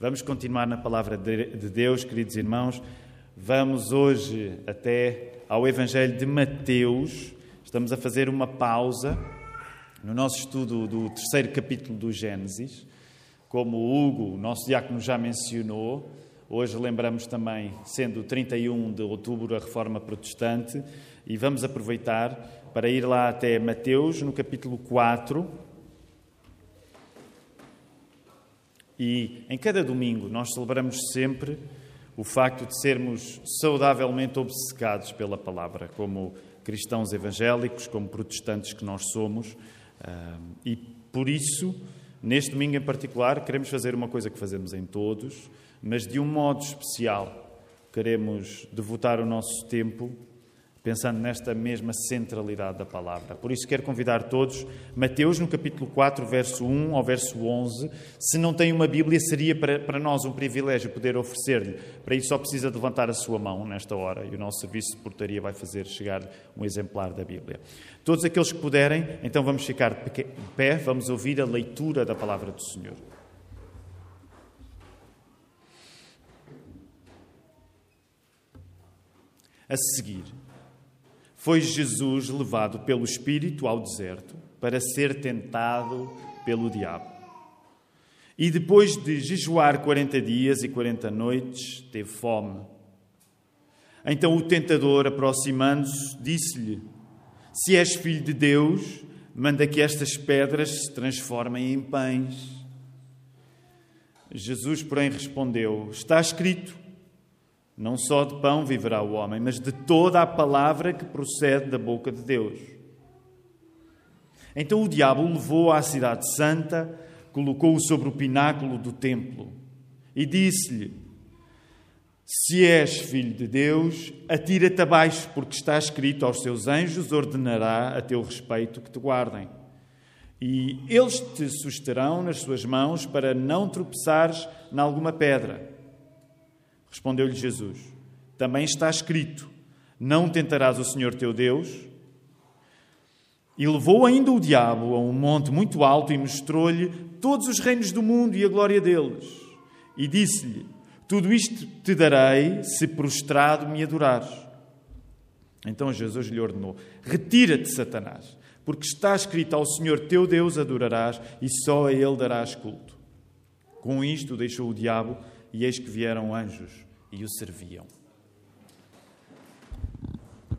Vamos continuar na palavra de Deus, queridos irmãos. Vamos hoje até ao Evangelho de Mateus. Estamos a fazer uma pausa no nosso estudo do terceiro capítulo do Gênesis. Como o Hugo, nosso diácono, já mencionou, hoje lembramos também, sendo 31 de outubro, a Reforma Protestante, e vamos aproveitar para ir lá até Mateus, no capítulo 4 E em cada domingo nós celebramos sempre o facto de sermos saudavelmente obcecados pela palavra, como cristãos evangélicos, como protestantes que nós somos. E por isso, neste domingo em particular, queremos fazer uma coisa que fazemos em todos, mas de um modo especial. Queremos devotar o nosso tempo pensando nesta mesma centralidade da palavra. Por isso quero convidar todos, Mateus no capítulo 4, verso 1 ao verso 11. Se não tem uma Bíblia, seria para, para nós um privilégio poder oferecer-lhe. Para isso só precisa de levantar a sua mão nesta hora e o nosso serviço de portaria vai fazer chegar um exemplar da Bíblia. Todos aqueles que puderem, então vamos ficar de pé, vamos ouvir a leitura da palavra do Senhor. A seguir, foi Jesus levado pelo Espírito ao deserto para ser tentado pelo diabo. E depois de jejuar 40 dias e 40 noites, teve fome. Então o tentador, aproximando-se, disse-lhe: Se és filho de Deus, manda que estas pedras se transformem em pães. Jesus, porém, respondeu: Está escrito não só de pão viverá o homem, mas de toda a palavra que procede da boca de Deus. Então o diabo o levou à cidade santa, colocou-o sobre o pináculo do templo e disse-lhe: Se és filho de Deus, atira-te abaixo, porque está escrito aos seus anjos: ordenará a teu respeito que te guardem. E eles te susterão nas suas mãos para não tropeçares em alguma pedra. Respondeu-lhe Jesus: Também está escrito: Não tentarás o Senhor teu Deus. E levou ainda o diabo a um monte muito alto e mostrou-lhe todos os reinos do mundo e a glória deles. E disse-lhe: Tudo isto te darei se prostrado me adorares. Então Jesus lhe ordenou: Retira-te, Satanás, porque está escrito: Ao Senhor teu Deus adorarás e só a ele darás culto. Com isto deixou o diabo e eis que vieram anjos e o serviam.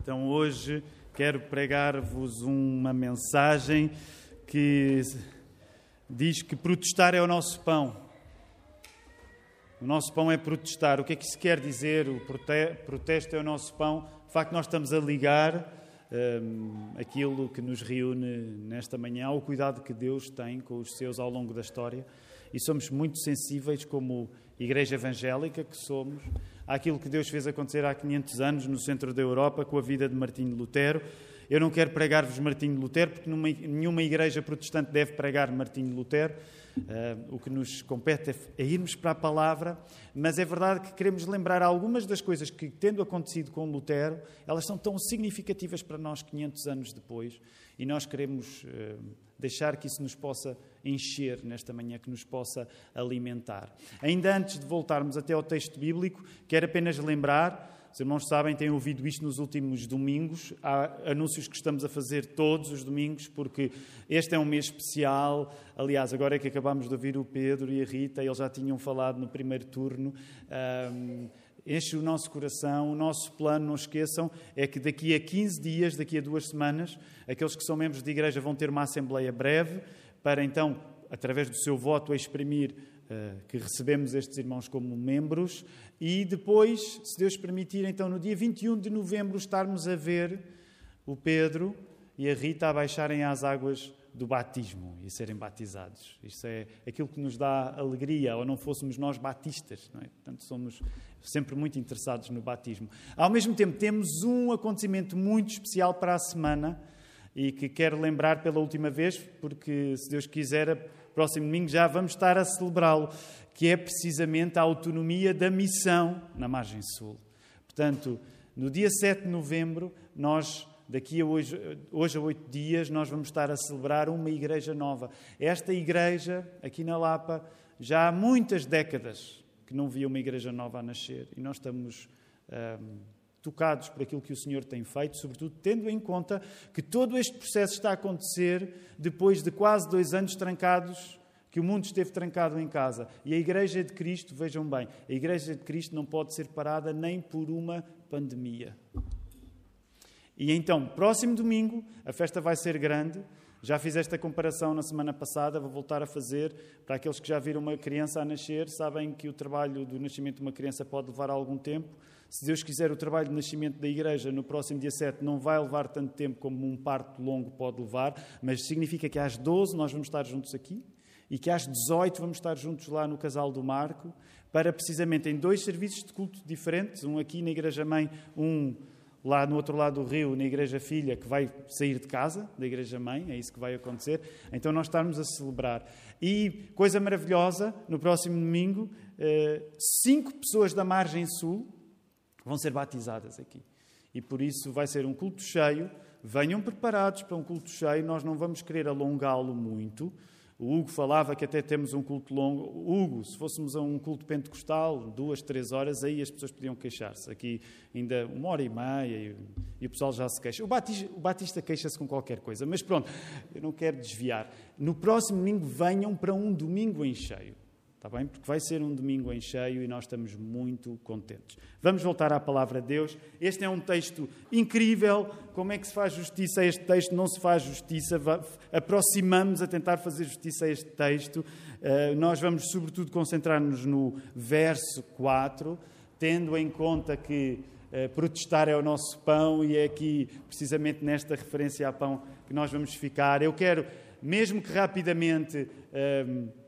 Então hoje quero pregar-vos uma mensagem que diz que protestar é o nosso pão. O nosso pão é protestar. O que é que isso quer dizer? O protesto é o nosso pão. De facto, nós estamos a ligar um, aquilo que nos reúne nesta manhã ao cuidado que Deus tem com os seus ao longo da história. E somos muito sensíveis como igreja evangélica que somos, àquilo que Deus fez acontecer há 500 anos no centro da Europa com a vida de Martinho Lutero. Eu não quero pregar-vos Martinho Lutero, porque numa, nenhuma igreja protestante deve pregar Martinho Lutero. Uh, o que nos compete é, é irmos para a palavra, mas é verdade que queremos lembrar algumas das coisas que, tendo acontecido com Lutero, elas são tão significativas para nós 500 anos depois, e nós queremos uh, deixar que isso nos possa encher nesta manhã, que nos possa alimentar. Ainda antes de voltarmos até ao texto bíblico, quero apenas lembrar. Os irmãos sabem, têm ouvido isto nos últimos domingos. Há anúncios que estamos a fazer todos os domingos, porque este é um mês especial. Aliás, agora é que acabamos de ouvir o Pedro e a Rita, eles já tinham falado no primeiro turno. Um, enche o nosso coração, o nosso plano, não esqueçam, é que daqui a 15 dias, daqui a duas semanas, aqueles que são membros de igreja vão ter uma assembleia breve para então, através do seu voto, exprimir que recebemos estes irmãos como membros e depois, se Deus permitir, então no dia 21 de novembro estarmos a ver o Pedro e a Rita a baixarem às águas do batismo e serem batizados. Isto é aquilo que nos dá alegria, ou não fôssemos nós batistas, não é? Portanto, somos sempre muito interessados no batismo. Ao mesmo tempo, temos um acontecimento muito especial para a semana e que quero lembrar pela última vez, porque, se Deus quiser, próximo domingo já vamos estar a celebrá-lo, que é precisamente a autonomia da missão na margem sul. Portanto, no dia 7 de novembro, nós daqui a hoje, hoje a oito dias, nós vamos estar a celebrar uma igreja nova. Esta igreja, aqui na Lapa, já há muitas décadas que não via uma igreja nova a nascer e nós estamos um, tocados por aquilo que o Senhor tem feito, sobretudo tendo em conta que todo este processo está a acontecer depois de quase dois anos trancados que o mundo esteve trancado em casa. E a Igreja de Cristo, vejam bem, a Igreja de Cristo não pode ser parada nem por uma pandemia. E então, próximo domingo, a festa vai ser grande. Já fiz esta comparação na semana passada, vou voltar a fazer. Para aqueles que já viram uma criança a nascer, sabem que o trabalho do nascimento de uma criança pode levar algum tempo. Se Deus quiser, o trabalho de nascimento da igreja no próximo dia 7 não vai levar tanto tempo como um parto longo pode levar, mas significa que às 12 nós vamos estar juntos aqui e que às 18 vamos estar juntos lá no Casal do Marco, para precisamente em dois serviços de culto diferentes, um aqui na Igreja Mãe, um lá no outro lado do rio, na Igreja Filha, que vai sair de casa, da Igreja Mãe, é isso que vai acontecer. Então nós estamos a celebrar. E, coisa maravilhosa, no próximo domingo, eh, cinco pessoas da margem sul vão ser batizadas aqui. E por isso vai ser um culto cheio. Venham preparados para um culto cheio, nós não vamos querer alongá-lo muito. O Hugo falava que até temos um culto longo. Hugo, se fôssemos a um culto pentecostal, duas, três horas, aí as pessoas podiam queixar-se. Aqui ainda uma hora e meia e, o pessoal já se queixa. O Batista, Batista queixa-se com qualquer coisa, mas pronto, eu não quero desviar. No próximo domingo venham para um domingo em cheio. Está bem? Porque vai ser um domingo em cheio e nós estamos muito contentes. Vamos voltar à palavra de Deus. Este é um texto incrível. Como é que se faz justiça a este texto? Não se faz justiça. Aproximamos a tentar fazer justiça a este texto. Uh, nós vamos, sobretudo, concentrar-nos no verso 4, tendo em conta que uh, protestar é o nosso pão e é aqui, precisamente nesta referência a pão, que nós vamos ficar. Eu quero, mesmo que rapidamente. Uh,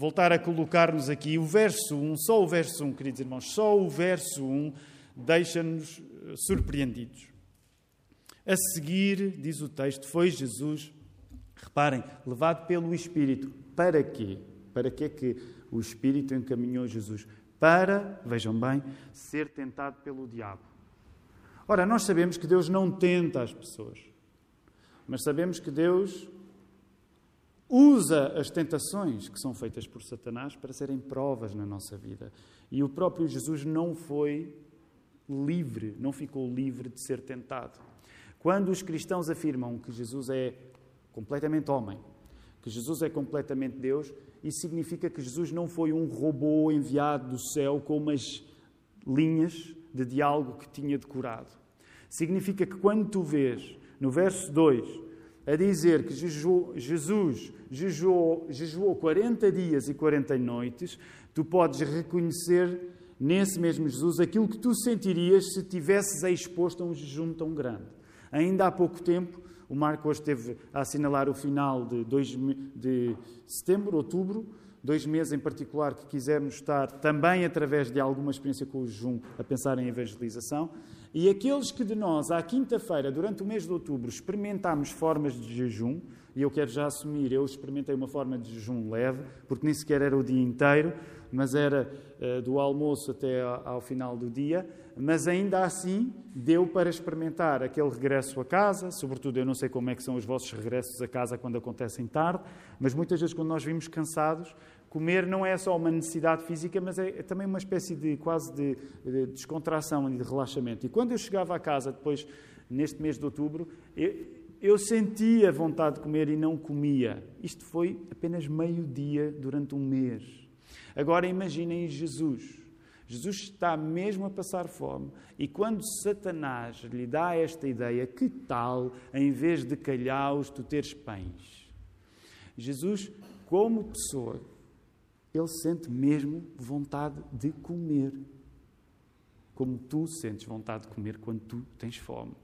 voltar a colocar-nos aqui o verso 1, só o verso 1, queridos irmãos, só o verso 1 deixa-nos eh, surpreendidos. A seguir, diz o texto, foi Jesus, reparem, levado pelo Espírito. Para quê? Para quê que o Espírito encaminhou Jesus? Para, vejam bem, ser tentado pelo diabo. Ora, nós sabemos que Deus não tenta as pessoas, mas sabemos que Deus usa as tentações que são feitas por Satanás para serem provas na nossa vida. E o próprio Jesus não foi livre, não ficou livre de ser tentado. Quando os cristãos afirmam que Jesus é completamente homem, que Jesus é completamente Deus, isso significa que Jesus não foi um robô enviado do céu com umas linhas de diálogo que tinha decorado. Significa que quando tu vês no verso 2 a dizer que Jesus jejuou, jejuou 40 dias e 40 noites, tu podes reconhecer nesse mesmo Jesus aquilo que tu sentirias se tivesses exposto a um jejum tão grande. Ainda há pouco tempo, o Marco hoje esteve a assinalar o final de, dois, de setembro, outubro, dois meses em particular que quisermos estar também através de alguma experiência com o jejum a pensar em evangelização. E aqueles que de nós, à quinta-feira, durante o mês de outubro, experimentámos formas de jejum, e eu quero já assumir, eu experimentei uma forma de jejum leve, porque nem sequer era o dia inteiro, mas era uh, do almoço até ao, final do dia, mas ainda assim deu para experimentar aquele regresso a casa, sobretudo eu não sei como é que são os vossos regressos a casa quando acontecem tarde, mas muitas vezes quando nós vimos cansados, comer não é só uma necessidade física, mas é, é também uma espécie de quase de, de, descontração e de relaxamento. E quando eu chegava a casa depois, neste mês de outubro, eu, eu sentia vontade de comer e não comia. Isto foi apenas meio-dia durante um mês. Agora imaginem Jesus. Jesus está mesmo a passar fome e quando Satanás lhe dá esta ideia, que tal, em vez de calhaus, tu teres pães? Jesus, como pessoa, ele sente mesmo vontade de comer. Como tu sentes vontade de comer quando tu tens fome.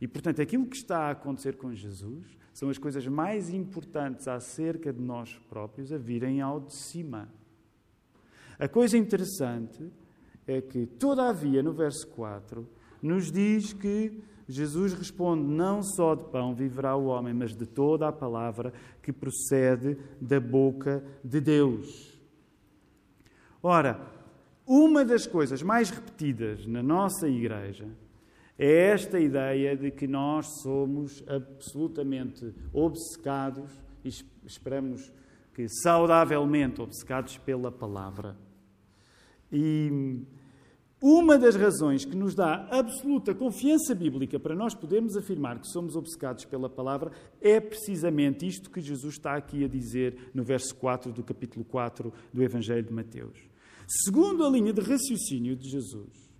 E, portanto, aquilo que está a acontecer com Jesus são as coisas mais importantes acerca de nós próprios a virem ao de cima. A coisa interessante é que, todavia, no verso 4, nos diz que Jesus responde: Não só de pão viverá o homem, mas de toda a palavra que procede da boca de Deus. Ora, uma das coisas mais repetidas na nossa igreja é esta ideia de que nós somos absolutamente obcecados e esperamos que saudavelmente obcecados pela palavra. E uma das razões que nos dá absoluta confiança bíblica para nós podermos afirmar que somos obcecados pela palavra é precisamente isto que Jesus está aqui a dizer no verso 4 do capítulo 4 do Evangelho de Mateus. Segundo a linha de raciocínio de Jesus,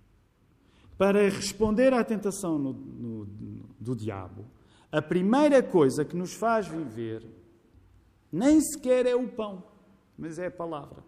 para responder à tentação no, no, do diabo, a primeira coisa que nos faz viver nem sequer é o pão, mas é a palavra.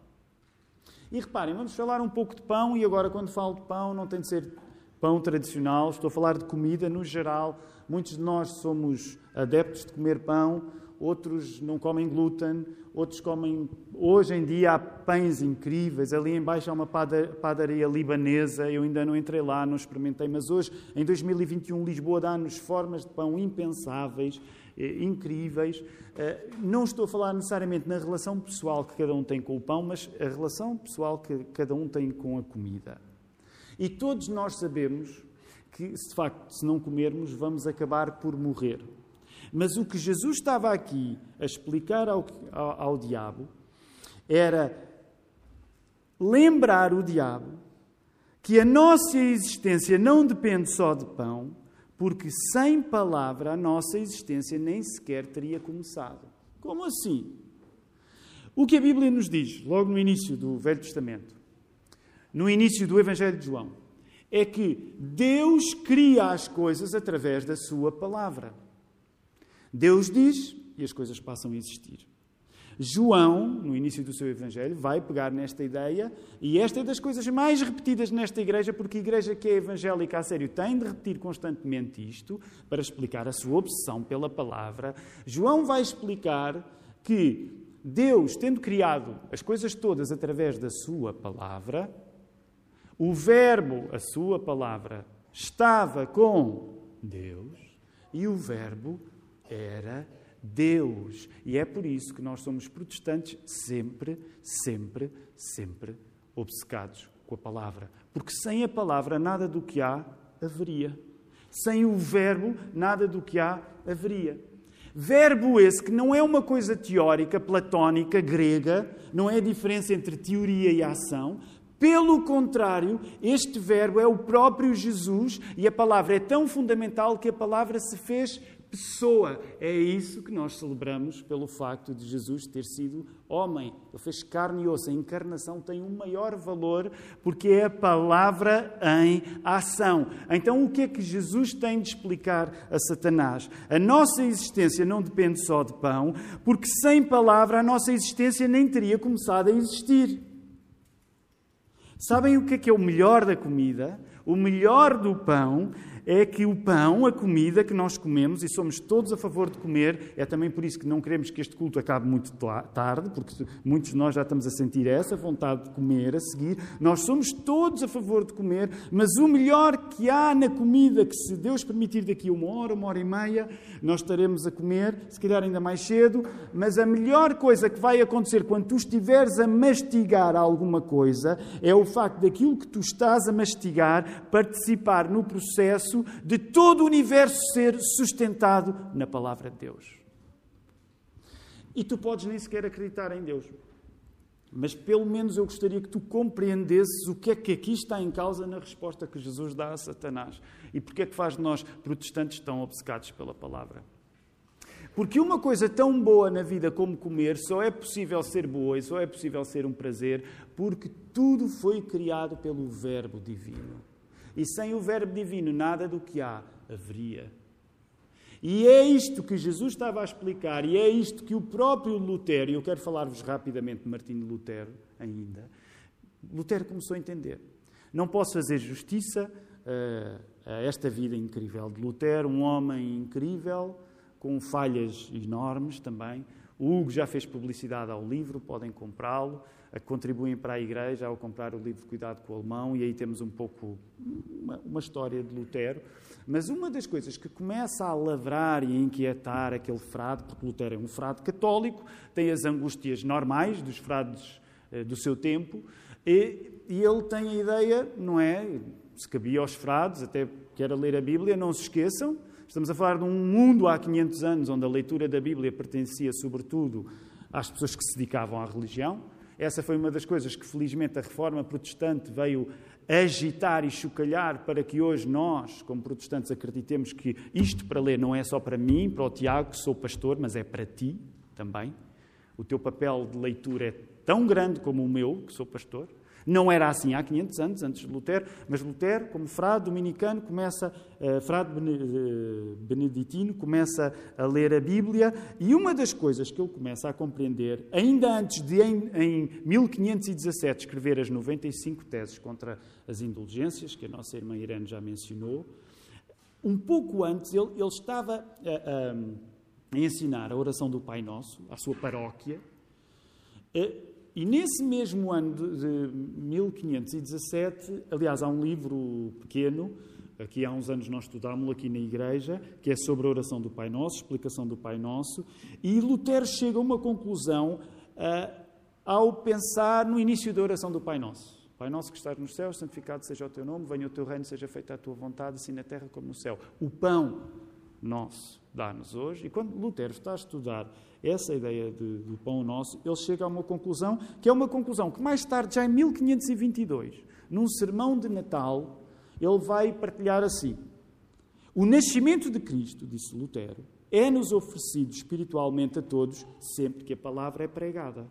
E reparem, vamos falar um pouco de pão, e agora, quando falo de pão, não tem de ser pão tradicional, estou a falar de comida no geral. Muitos de nós somos adeptos de comer pão, outros não comem glúten, outros comem. Hoje em dia há pães incríveis. Ali embaixo há uma padaria libanesa, eu ainda não entrei lá, não experimentei, mas hoje, em 2021, Lisboa dá-nos formas de pão impensáveis. Eh, incríveis. Eh, não estou a falar necessariamente na relação pessoal que cada um tem com o pão, mas a relação pessoal que cada um tem com a comida. E todos nós sabemos que, de facto, se não comermos, vamos acabar por morrer. Mas o que Jesus estava aqui a explicar ao, ao, ao diabo era lembrar o diabo que a nossa existência não depende só de pão, porque sem palavra a nossa existência nem sequer teria começado. Como assim? O que a Bíblia nos diz, logo no início do Velho Testamento, no início do Evangelho de João, é que Deus cria as coisas através da Sua palavra. Deus diz e as coisas passam a existir. João, no início do seu Evangelho, vai pegar nesta ideia, e esta é das coisas mais repetidas nesta igreja, porque a igreja que é evangélica a sério tem de repetir constantemente isto, para explicar a sua obsessão pela palavra. João vai explicar que Deus, tendo criado as coisas todas através da sua palavra, o Verbo, a sua palavra, estava com Deus e o Verbo era Deus. E é por isso que nós somos protestantes sempre, sempre, sempre obcecados com a palavra. Porque sem a palavra nada do que há haveria. Sem o verbo, nada do que há haveria. Verbo esse que não é uma coisa teórica, platónica, grega, não é a diferença entre teoria e ação. Pelo contrário, este verbo é o próprio Jesus e a palavra é tão fundamental que a palavra se fez pessoa. É isso que nós celebramos pelo facto de Jesus ter sido homem. Ele fez carne e osso. A encarnação tem um maior valor porque é a palavra em ação. Então, o que é que Jesus tem de explicar a Satanás? A nossa existência não depende só de pão, porque sem palavra a nossa existência nem teria começado a existir. Sabem o que é que é o melhor da comida? O melhor do pão é que o pão, a comida que nós comemos, e somos todos a favor de comer, é também por isso que não queremos que este culto acabe muito tarde, porque muitos de nós já estamos a sentir essa vontade de comer a seguir. Nós somos todos a favor de comer, mas o melhor que há na comida, que se Deus permitir daqui uma hora, uma hora e meia, nós estaremos a comer, se calhar ainda mais cedo, mas a melhor coisa que vai acontecer quando tu estiveres a mastigar alguma coisa é o facto daquilo que tu estás a mastigar participar no processo de todo o universo ser sustentado na palavra de Deus. E tu podes nem sequer acreditar em Deus. Mas pelo menos eu gostaria que tu compreendesses o que é que aqui está em causa na resposta que Jesus dá a Satanás. E porque é que faz de nós, protestantes, tão obcecados pela palavra. Porque uma coisa tão boa na vida como comer só é possível ser boa e só é possível ser um prazer porque tudo foi criado pelo Verbo Divino. E sem o Verbo Divino, nada do que há haveria. E é isto que Jesus estava a explicar, e é isto que o próprio Lutero, e eu quero falar-vos rapidamente de Martinho Lutero ainda, Lutero começou a entender. Não posso fazer justiça uh, a esta vida incrível de Lutero, um homem incrível, com falhas enormes também. O Hugo já fez publicidade ao livro, podem comprá-lo contribuem para a Igreja ao comprar o livro Cuidado com o Alemão, e aí temos um pouco uma, uma, história de Lutero. Mas uma das coisas que começa a lavrar e a inquietar aquele frade, porque Lutero é um frade católico, tem as angústias normais dos frades eh, do seu tempo, e, e ele tem a ideia, não é? Se cabia aos frades, até quer ler a Bíblia, não se esqueçam, estamos a falar de um mundo há 500 anos onde a leitura da Bíblia pertencia sobretudo às pessoas que se dedicavam à religião. Essa foi uma das coisas que, felizmente, a reforma protestante veio agitar e chocalhar para que hoje nós, como protestantes, acreditemos que isto para ler não é só para mim, para o Tiago, que sou pastor, mas é para ti também. O teu papel de leitura é tão grande como o meu, que sou pastor. Não era assim há 500 anos, antes de Lutero, mas Lutero, como frade dominicano, começa, uh, frade eh, beneditino, começa a ler a Bíblia e uma das coisas que ele começa a compreender, ainda antes de, em, em 1517, escrever as 95 teses contra as indulgências, que a nossa irmã Irene já mencionou, um pouco antes ele, ele estava a, a, a ensinar a oração do Pai Nosso à sua paróquia. E nesse mesmo ano de 1517, aliás, há um livro pequeno, aqui há uns anos nós estudámos aqui na igreja, que é sobre a oração do Pai Nosso, explicação do Pai Nosso, e Lutero chega a uma conclusão uh, ao pensar no início da oração do Pai Nosso. Pai nosso que estás nos céus, santificado seja o teu nome, venha o teu reino, seja feita a tua vontade, assim na terra como no céu. O pão nosso dá-nos hoje. E quando Lutero está a estudar essa ideia de, do pão nosso, ele chega a uma conclusão, que é uma conclusão que mais tarde, já em 1522, num sermão de Natal, ele vai partilhar assim: O nascimento de Cristo, disse Lutero, é-nos oferecido espiritualmente a todos sempre que a palavra é pregada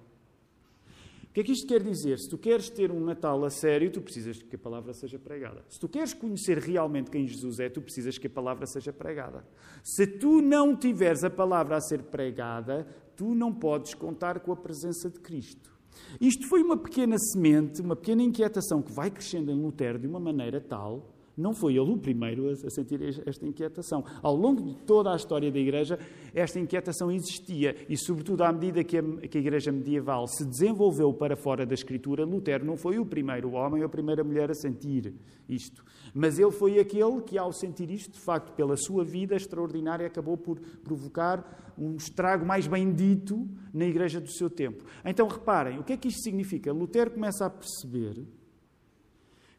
que é que isto quer dizer? Se tu queres ter um Natal a sério, tu precisas que a palavra seja pregada. Se tu queres conhecer realmente quem Jesus é, tu precisas que a palavra seja pregada. Se tu não tiveres a palavra a ser pregada, tu não podes contar com a presença de Cristo. Isto foi uma pequena semente, uma pequena inquietação que vai crescendo em Lutero de uma maneira tal não foi ele o primeiro a sentir esta inquietação. Ao longo de toda a história da Igreja, esta inquietação existia e, sobretudo, à medida que a, que a Igreja medieval se desenvolveu para fora da Escritura, Lutero não foi o primeiro homem ou a primeira mulher a sentir isto. Mas ele foi aquele que, ao sentir isto, de facto, pela sua vida extraordinária, acabou por provocar um estrago mais bendito na Igreja do seu tempo. Então, reparem, o que é que isto significa? Lutero começa a perceber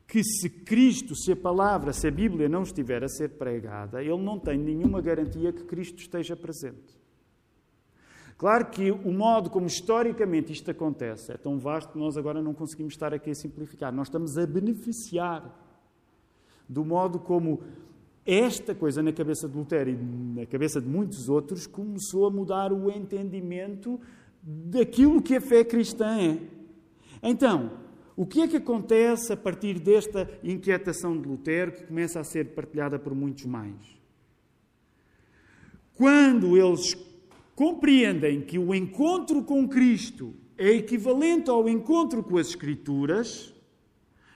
que se Cristo, se a palavra, se a Bíblia não estiver a ser pregada, ele não tem nenhuma garantia que Cristo esteja presente. Claro que o modo como historicamente isto acontece é tão vasto que nós agora não conseguimos estar aqui a simplificar. Nós estamos a beneficiar do modo como esta coisa na cabeça de Lutero e na cabeça de muitos outros começou a mudar o entendimento daquilo que a fé cristã é. Então, o que é que acontece a partir desta inquietação de Lutero que começa a ser partilhada por muitos mais? Quando eles compreendem que o encontro com Cristo é equivalente ao encontro com as Escrituras,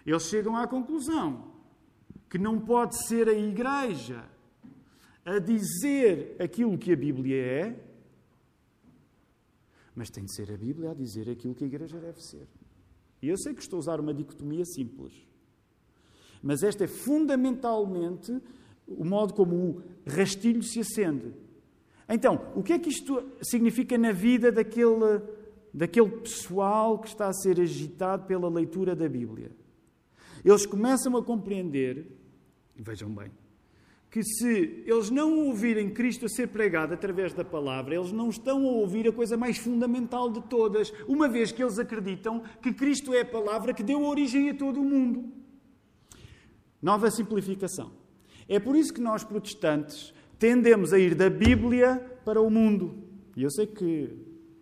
eles chegam à conclusão que não pode ser a Igreja a dizer aquilo que a Bíblia é, mas tem de ser a Bíblia a dizer aquilo que a Igreja deve ser. E eu sei que estou a usar uma dicotomia simples. Mas esta é fundamentalmente o modo como o rastilho se acende. Então, o que é que isto significa na vida daquele, daquele pessoal que está a ser agitado pela leitura da Bíblia? Eles começam a compreender, vejam bem, que se eles não ouvirem Cristo a ser pregado através da palavra, eles não estão a ouvir a coisa mais fundamental de todas, uma vez que eles acreditam que Cristo é a palavra que deu origem a todo o mundo. Nova simplificação. É por isso que nós, protestantes, tendemos a ir da Bíblia para o mundo. E eu sei que,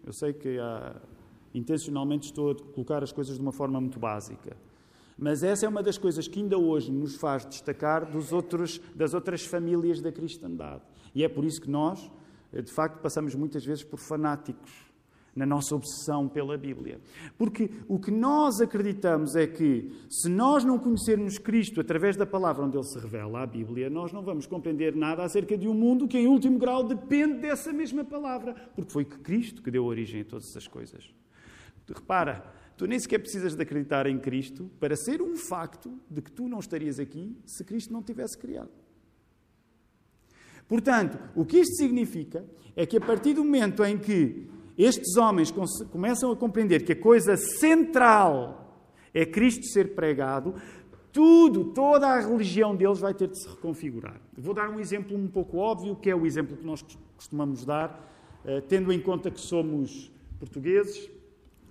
eu sei que ah, intencionalmente estou a colocar as coisas de uma forma muito básica. Mas essa é uma das coisas que ainda hoje nos faz destacar dos outros, das outras famílias da cristandade. E é por isso que nós, de facto, passamos muitas vezes por fanáticos na nossa obsessão pela Bíblia. Porque o que nós acreditamos é que, se nós não conhecermos Cristo através da palavra onde ele se revela, a Bíblia, nós não vamos compreender nada acerca de um mundo que, em último grau, depende dessa mesma palavra. Porque foi Cristo que deu origem a todas essas coisas. Repara, Tu nem sequer precisas de acreditar em Cristo para ser um facto de que tu não estarias aqui se Cristo não tivesse criado. Portanto, o que isto significa é que a partir do momento em que estes homens começam a compreender que a coisa central é Cristo ser pregado, tudo, toda a religião deles vai ter de se reconfigurar. Vou dar um exemplo um pouco óbvio, que é o exemplo que nós costumamos dar, eh, tendo em conta que somos portugueses,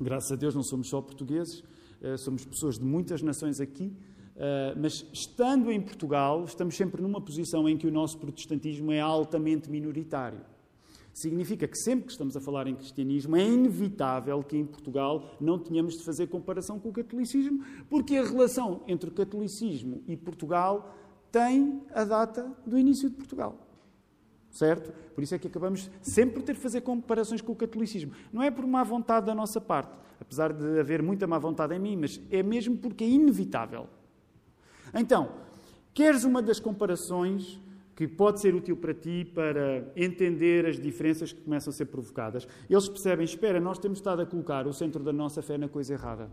graças a Deus não somos só portugueses, eh, somos pessoas de muitas nações aqui, eh, mas estando em Portugal, estamos sempre numa posição em que o nosso protestantismo é altamente minoritário. Significa que sempre que estamos a falar em cristianismo é inevitável que em Portugal não tenhamos de fazer comparação com o catolicismo, porque a relação entre o catolicismo e Portugal tem a data do início de Portugal. Certo? Por isso é que acabamos sempre por ter de fazer comparações com o catolicismo. Não é por má vontade da nossa parte, apesar de haver muita má vontade em mim, mas é mesmo porque é inevitável. Então, queres uma das comparações que pode ser útil para ti para entender as diferenças que começam a ser provocadas? Eles percebem, espera, nós temos estado a colocar o centro da nossa fé na coisa errada.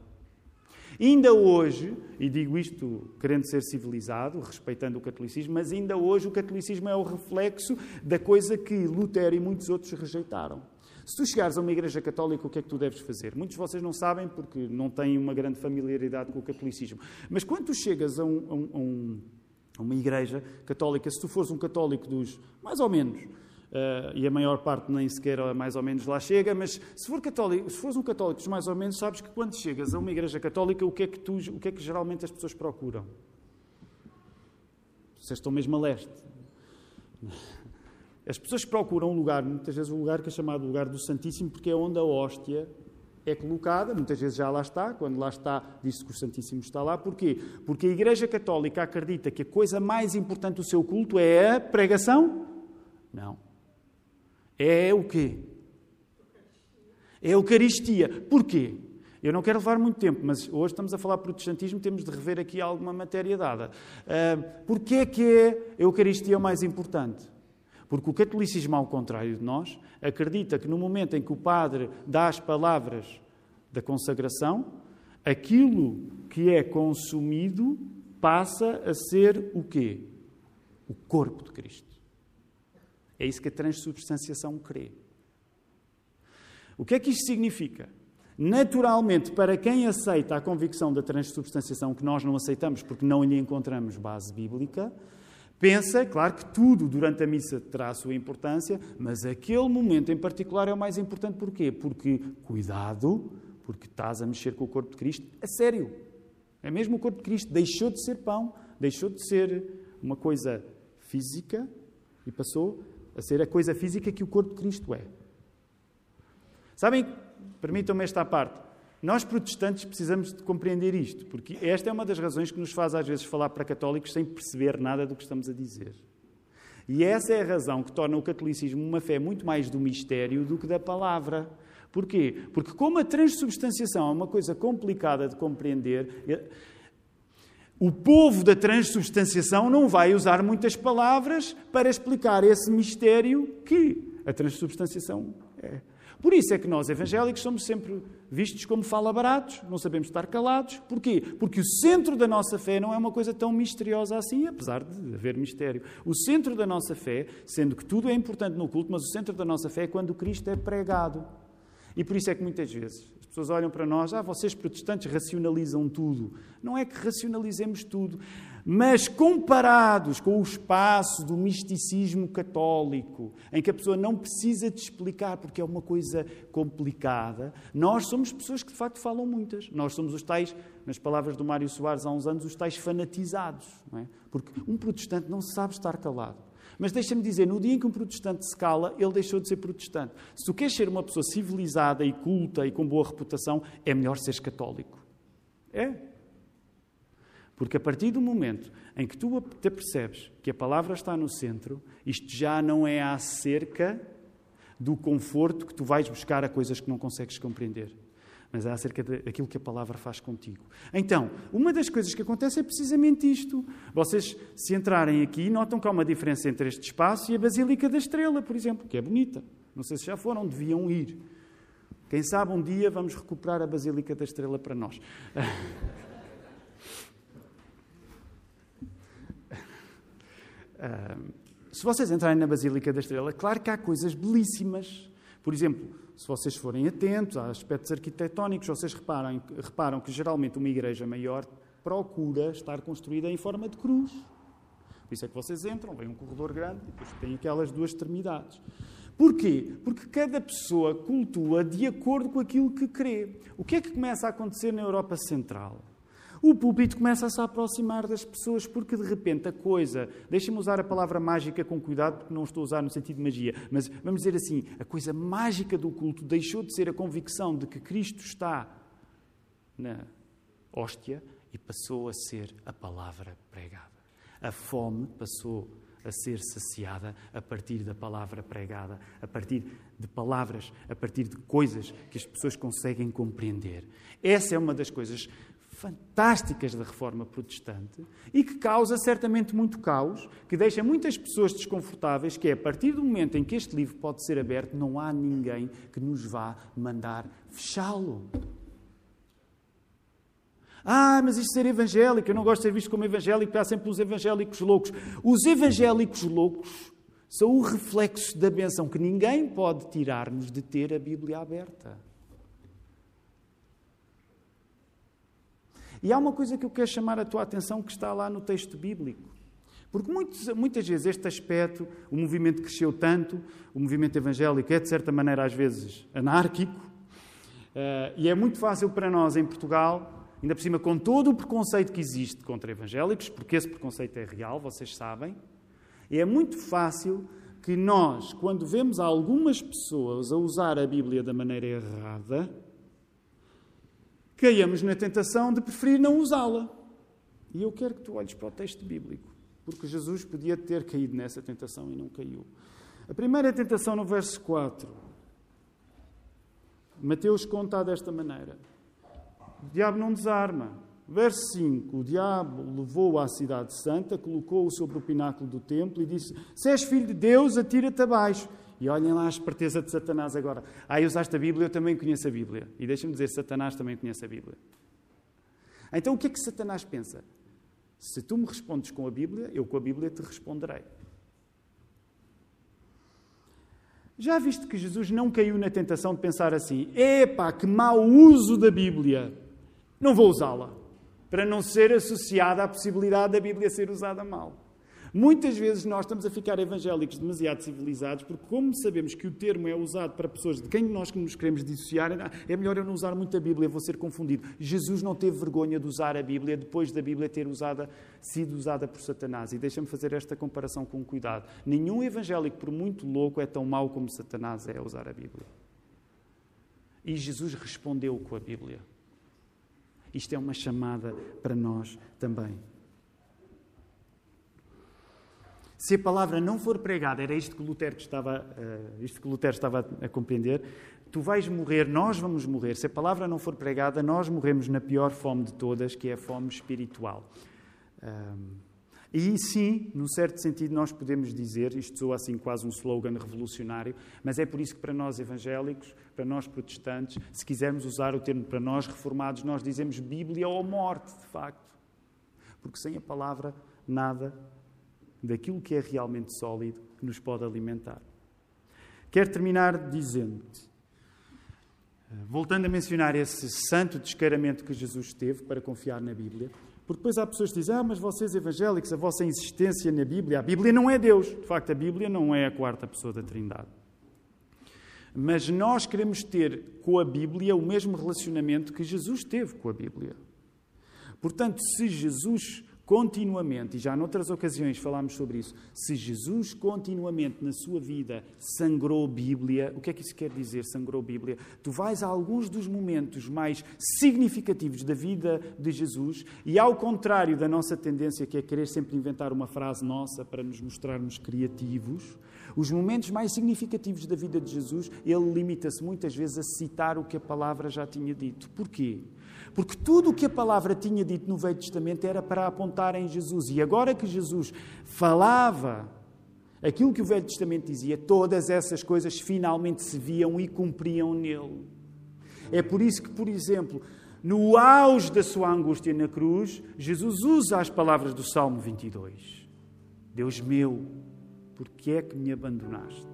Ainda hoje, e digo isto querendo ser civilizado, respeitando o catolicismo, mas ainda hoje o catolicismo é o reflexo da coisa que Lutero e muitos outros rejeitaram. Se tu chegares a uma igreja católica, o que é que tu deves fazer? Muitos de vocês não sabem porque não têm uma grande familiaridade com o catolicismo. Mas quando tu chegas a, um, a, um, a uma igreja católica, se tu fores um católico dos mais ou menos e a maior parte nem sequer mais ou menos lá chega, mas se, for católico, se fores um católico mais ou menos, sabes que quando chegas a uma igreja católica, o que é que, tu, o que, é que geralmente as pessoas procuram? Vocês estão mesmo a leste. As pessoas procuram um lugar, muitas vezes um lugar que é chamado lugar do Santíssimo, porque é onde a hóstia é colocada, muitas vezes já lá está, quando lá está, diz-se que o Santíssimo está lá. Porquê? Porque a Igreja Católica acredita que a coisa mais importante do seu culto é a pregação? Não. É o quê? É a Eucaristia. Porquê? Eu não quero levar muito tempo, mas hoje estamos a falar protestantismo, temos de rever aqui alguma matéria dada. Uh, Porquê é que é a Eucaristia o mais importante? Porque o catolicismo, ao contrário de nós, acredita que no momento em que o padre dá as palavras da consagração, aquilo que é consumido passa a ser o quê? O corpo de Cristo. É isso que a transubstanciação crê. O que é que isto significa? Naturalmente, para quem aceita a convicção da transubstanciação, que nós não aceitamos porque não lhe encontramos base bíblica, pensa, claro que tudo durante a missa terá a sua importância, mas aquele momento em particular é o mais importante. Porquê? Porque, cuidado, porque estás a mexer com o corpo de Cristo a sério. É mesmo o corpo de Cristo. Deixou de ser pão, deixou de ser uma coisa física e passou a ser a coisa física que o corpo de Cristo é. Sabem, permitam-me esta parte. Nós protestantes precisamos de compreender isto, porque esta é uma das razões que nos faz às vezes falar para católicos sem perceber nada do que estamos a dizer. E essa é a razão que torna o catolicismo uma fé muito mais do mistério do que da palavra. Porquê? Porque como a transubstanciação é uma coisa complicada de compreender, o povo da transubstanciação não vai usar muitas palavras para explicar esse mistério que a transubstanciação é. Por isso é que nós, evangélicos, somos sempre vistos como fala-baratos, não sabemos estar calados. Porquê? Porque o centro da nossa fé não é uma coisa tão misteriosa assim, apesar de haver mistério. O centro da nossa fé, sendo que tudo é importante no culto, mas o centro da nossa fé é quando Cristo é pregado. E por isso é que muitas vezes as pessoas olham para nós, ah, vocês protestantes racionalizam tudo. Não é que racionalizemos tudo, mas comparados com o espaço do misticismo católico, em que a pessoa não precisa de explicar porque é uma coisa complicada, nós somos pessoas que de facto falam muitas. Nós somos os tais, nas palavras do Mário Soares há uns anos, os tais fanatizados. É? Porque um protestante não sabe estar calado. Mas deixa-me dizer, no dia em que um protestante se cala, ele deixou de ser protestante. Se tu queres ser uma pessoa civilizada e culta e com boa reputação, é melhor seres católico. É. Porque a partir do momento em que tu te percebes que a palavra está no centro, isto já não é acerca do conforto que tu vais buscar a coisas que não consegues compreender mas é acerca daquilo que a palavra faz contigo. Então, uma das coisas que acontece é precisamente isto. Vocês, se entrarem aqui, notam que há uma diferença entre este espaço e a Basílica da Estrela, por exemplo, que é bonita. Não sei se já foram, deviam ir. Quem sabe um dia vamos recuperar a Basílica da Estrela para nós. se vocês entrarem na Basílica da Estrela, claro que há coisas belíssimas. Por exemplo, se vocês forem atentos a aspectos arquitetónicos, vocês reparam, reparam que geralmente uma igreja maior procura estar construída em forma de cruz. Por isso é que vocês entram, vem um corredor grande e depois tem aquelas duas extremidades. Porquê? Porque cada pessoa cultua de acordo com aquilo que crê. O que é que começa a acontecer na Europa Central? O púlpito começa a se aproximar das pessoas porque de repente a coisa, deixem-me usar a palavra mágica com cuidado porque não estou a usar no sentido de magia, mas vamos dizer assim, a coisa mágica do culto deixou de ser a convicção de que Cristo está na hóstia e passou a ser a palavra pregada. A fome passou a ser saciada a partir da palavra pregada, a partir de palavras, a partir de coisas que as pessoas conseguem compreender. Essa é uma das coisas fantásticas da reforma protestante e que causa certamente muito caos, que deixa muitas pessoas desconfortáveis, que é a partir do momento em que este livro pode ser aberto, não há ninguém que nos vá mandar fechá-lo. Ah, mas isto ser evangélico, eu não gosto de ser visto como evangélico, porque há sempre os evangélicos loucos. Os evangélicos loucos são o reflexo da benção que ninguém pode tirar-nos de ter a Bíblia aberta. E há uma coisa que eu quero chamar a tua atenção que está lá no texto bíblico. Porque muitos, muitas vezes este aspecto, o movimento cresceu tanto, o movimento evangélico é de certa maneira às vezes anárquico, uh, e é muito fácil para nós em Portugal, ainda por cima com todo o preconceito que existe contra evangélicos, porque esse preconceito é real, vocês sabem, é muito fácil que nós, quando vemos algumas pessoas a usar a Bíblia da maneira errada, caiamos na tentação de preferir não usá-la. E eu quero que tu olhes para o texto bíblico, porque Jesus podia ter caído nessa tentação e não caiu. A primeira tentação no verso 4. Mateus conta desta maneira: O diabo não desarma. Verso 5: O diabo levou-o à cidade santa, colocou-o sobre o pináculo do templo e disse: Se és filho de Deus, atira-te abaixo. E olhem lá a esperteza de Satanás agora. Ah, usaste a Bíblia, eu também conheço a Bíblia. E deixa-me dizer, Satanás também conhece a Bíblia. Então o que é que Satanás pensa? Se tu me respondes com a Bíblia, eu com a Bíblia te responderei. Já viste que Jesus não caiu na tentação de pensar assim: epá, que mau uso da Bíblia, não vou usá-la, para não ser associada à possibilidade da Bíblia ser usada mal. Muitas vezes nós estamos a ficar evangélicos demasiado civilizados, porque, como sabemos que o termo é usado para pessoas de quem nós nos queremos dissociar, é melhor eu não usar muito a Bíblia, vou ser confundido. Jesus não teve vergonha de usar a Bíblia depois da Bíblia ter usada, sido usada por Satanás. E deixa-me fazer esta comparação com cuidado. Nenhum evangélico, por muito louco, é tão mau como Satanás é a usar a Bíblia. E Jesus respondeu com a Bíblia. Isto é uma chamada para nós também. Se a palavra não for pregada, era isto que Lutero estava, uh, isto que Lutero estava a compreender, tu vais morrer, nós vamos morrer. Se a palavra não for pregada, nós morremos na pior fome de todas, que é a fome espiritual. Um, e sim, num certo sentido, nós podemos dizer, isto soa assim quase um slogan revolucionário, mas é por isso que para nós evangélicos, para nós protestantes, se quisermos usar o termo para nós reformados, nós dizemos Bíblia ou morte, de facto. Porque sem a palavra nada daquilo que é realmente sólido que nos pode alimentar. Quero terminar dizendo-te, eh, voltando a mencionar esse santo descaramento que Jesus teve para confiar na Bíblia, porque depois há pessoas que dizem: Ah, mas vocês evangélicos, a vossa insistência na Bíblia, a Bíblia não é Deus. De facto, a Bíblia não é a quarta pessoa da Trindade. Mas nós queremos ter com a Bíblia o mesmo relacionamento que Jesus teve com a Bíblia. Portanto, se Jesus continuamente, e já noutras ocasiões falámos sobre isso, se Jesus continuamente na sua vida sangrou Bíblia, o que é que isso quer dizer, sangrou Bíblia? Tu vais a alguns dos momentos mais significativos da vida de Jesus e, ao contrário da nossa tendência, que é querer sempre inventar uma frase nossa para nos mostrarmos criativos, os momentos mais significativos da vida de Jesus, ele limita-se muitas vezes a citar o que a palavra já tinha dito. Porquê? Porque tudo o que a palavra tinha dito no Velho Testamento era para apontar em Jesus. E agora que Jesus falava aquilo que o Velho Testamento dizia, todas essas coisas finalmente se viam e cumpriam nele. É por isso que, por exemplo, no auge da sua angústia na cruz, Jesus usa as palavras do Salmo 22. Deus meu, por que é que me abandonaste?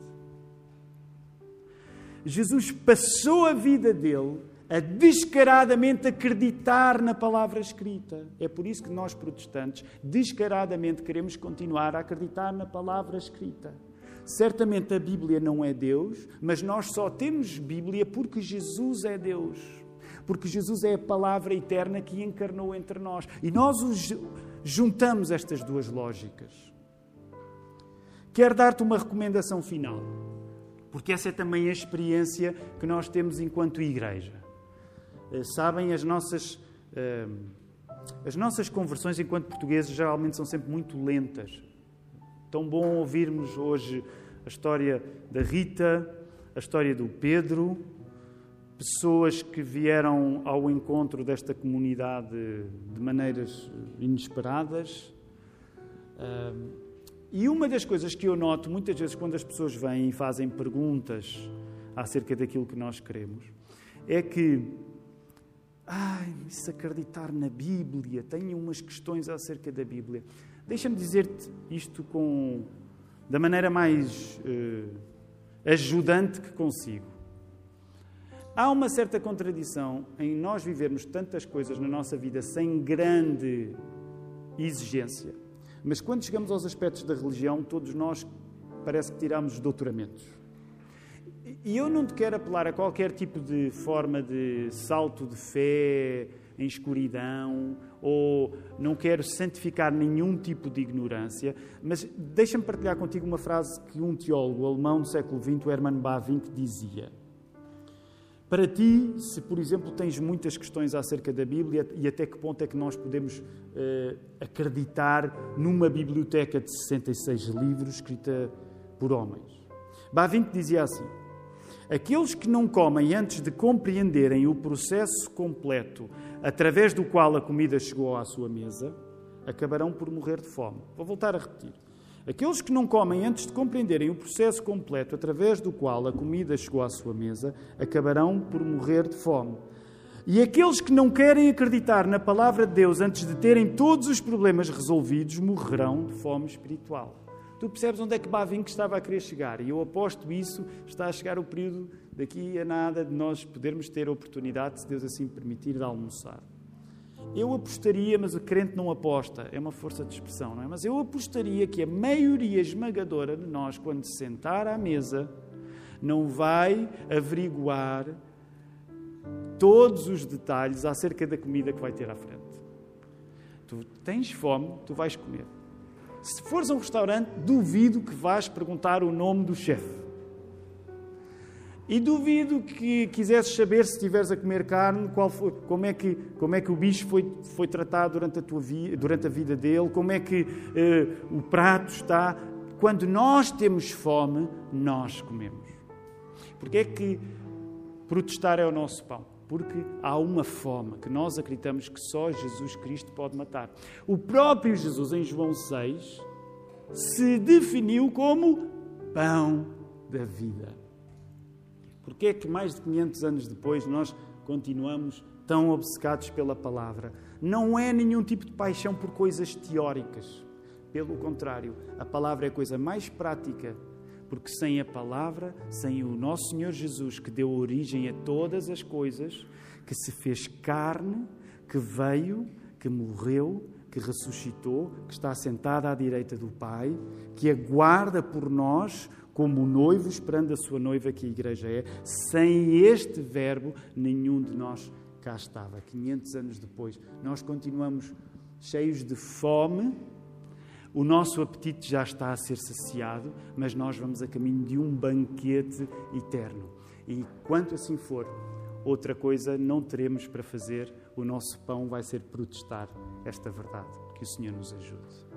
Jesus passou a vida dele a descaradamente acreditar na palavra escrita. É por isso que nós, protestantes, descaradamente queremos continuar a acreditar na palavra escrita. Certamente a Bíblia não é Deus, mas nós só temos Bíblia porque Jesus é Deus. Porque Jesus é a palavra eterna que encarnou entre nós. E nós juntamos estas duas lógicas. Quero dar-te uma recomendação final, porque essa é também a experiência que nós temos enquanto igreja. Eh, sabem, as nossas, eh, as nossas conversões enquanto portugueses geralmente são sempre muito lentas. Tão bom ouvirmos hoje a história da Rita, a história do Pedro, pessoas que vieram ao encontro desta comunidade de maneiras inesperadas. E uma das coisas que eu noto muitas vezes quando as pessoas vêm e fazem perguntas acerca daquilo que nós queremos é que Ai, se acreditar na Bíblia, tenho umas questões acerca da Bíblia. Deixa-me dizer-te isto com, da maneira mais uh, ajudante que consigo. Há uma certa contradição em nós vivermos tantas coisas na nossa vida sem grande exigência, mas quando chegamos aos aspectos da religião, todos nós parece que tiramos doutoramentos. E eu não te quero apelar a qualquer tipo de forma de salto de fé em escuridão, ou não quero santificar nenhum tipo de ignorância, mas deixa-me partilhar contigo uma frase que um teólogo alemão do século XX, Hermann Bavinck, dizia. Para ti, se por exemplo tens muitas questões acerca da Bíblia e até que ponto é que nós podemos uh, acreditar numa biblioteca de 66 livros escrita por homens? Bavinck dizia assim: Aqueles que não comem antes de compreenderem o processo completo através do qual a comida chegou à sua mesa, acabarão por morrer de fome. Vou voltar a repetir. Aqueles que não comem antes de compreenderem o processo completo através do qual a comida chegou à sua mesa, acabarão por morrer de fome. E aqueles que não querem acreditar na palavra de Deus antes de terem todos os problemas resolvidos, morrerão de fome espiritual. Tu percebes onde é que Bavinck estava a querer chegar. E eu aposto isso, está a chegar o período daqui a nada de nós podermos ter a oportunidade, se Deus assim permitir, de almoçar. Eu apostaria, mas o crente não aposta, é uma força de expressão, não é? Mas eu apostaria que a maioria esmagadora de nós, quando se sentar à mesa, não vai averiguar todos os detalhes acerca da comida que vai ter à frente. Tu tens fome, tu vais comer. Se fores a um restaurante, duvido que vás perguntar o nome do chefe. E duvido que quisesses saber, se estiveres a comer carne, foi, como, é que, como é que o bicho foi, foi tratado durante a, tua vi, durante a vida dele, como é que uh, o prato está. Quando nós temos fome, nós comemos. Porque é que protestar é o nosso pão? Porque há uma fome que nós acreditamos que só Jesus Cristo pode matar. O próprio Jesus, em João 6, se definiu como pão da vida. Porque é que mais de 500 anos depois nós continuamos tão obcecados pela palavra? Não é nenhum tipo de paixão por coisas teóricas. Pelo contrário, a palavra é a coisa mais prática porque sem a palavra, sem o nosso Senhor Jesus, que deu origem a todas as coisas, que se fez carne, que veio, que morreu, que ressuscitou, que está sentada à direita do Pai, que aguarda por nós como o noivo esperando a sua noiva, que a igreja é. Sem este verbo, nenhum de nós cá estava. 500 anos depois, nós continuamos cheios de fome o nosso apetite já está a ser saciado, mas nós vamos a caminho de um banquete eterno. E quanto assim for, outra coisa não teremos para fazer, o nosso pão vai ser protestar esta verdade. Que o Senhor nos ajude.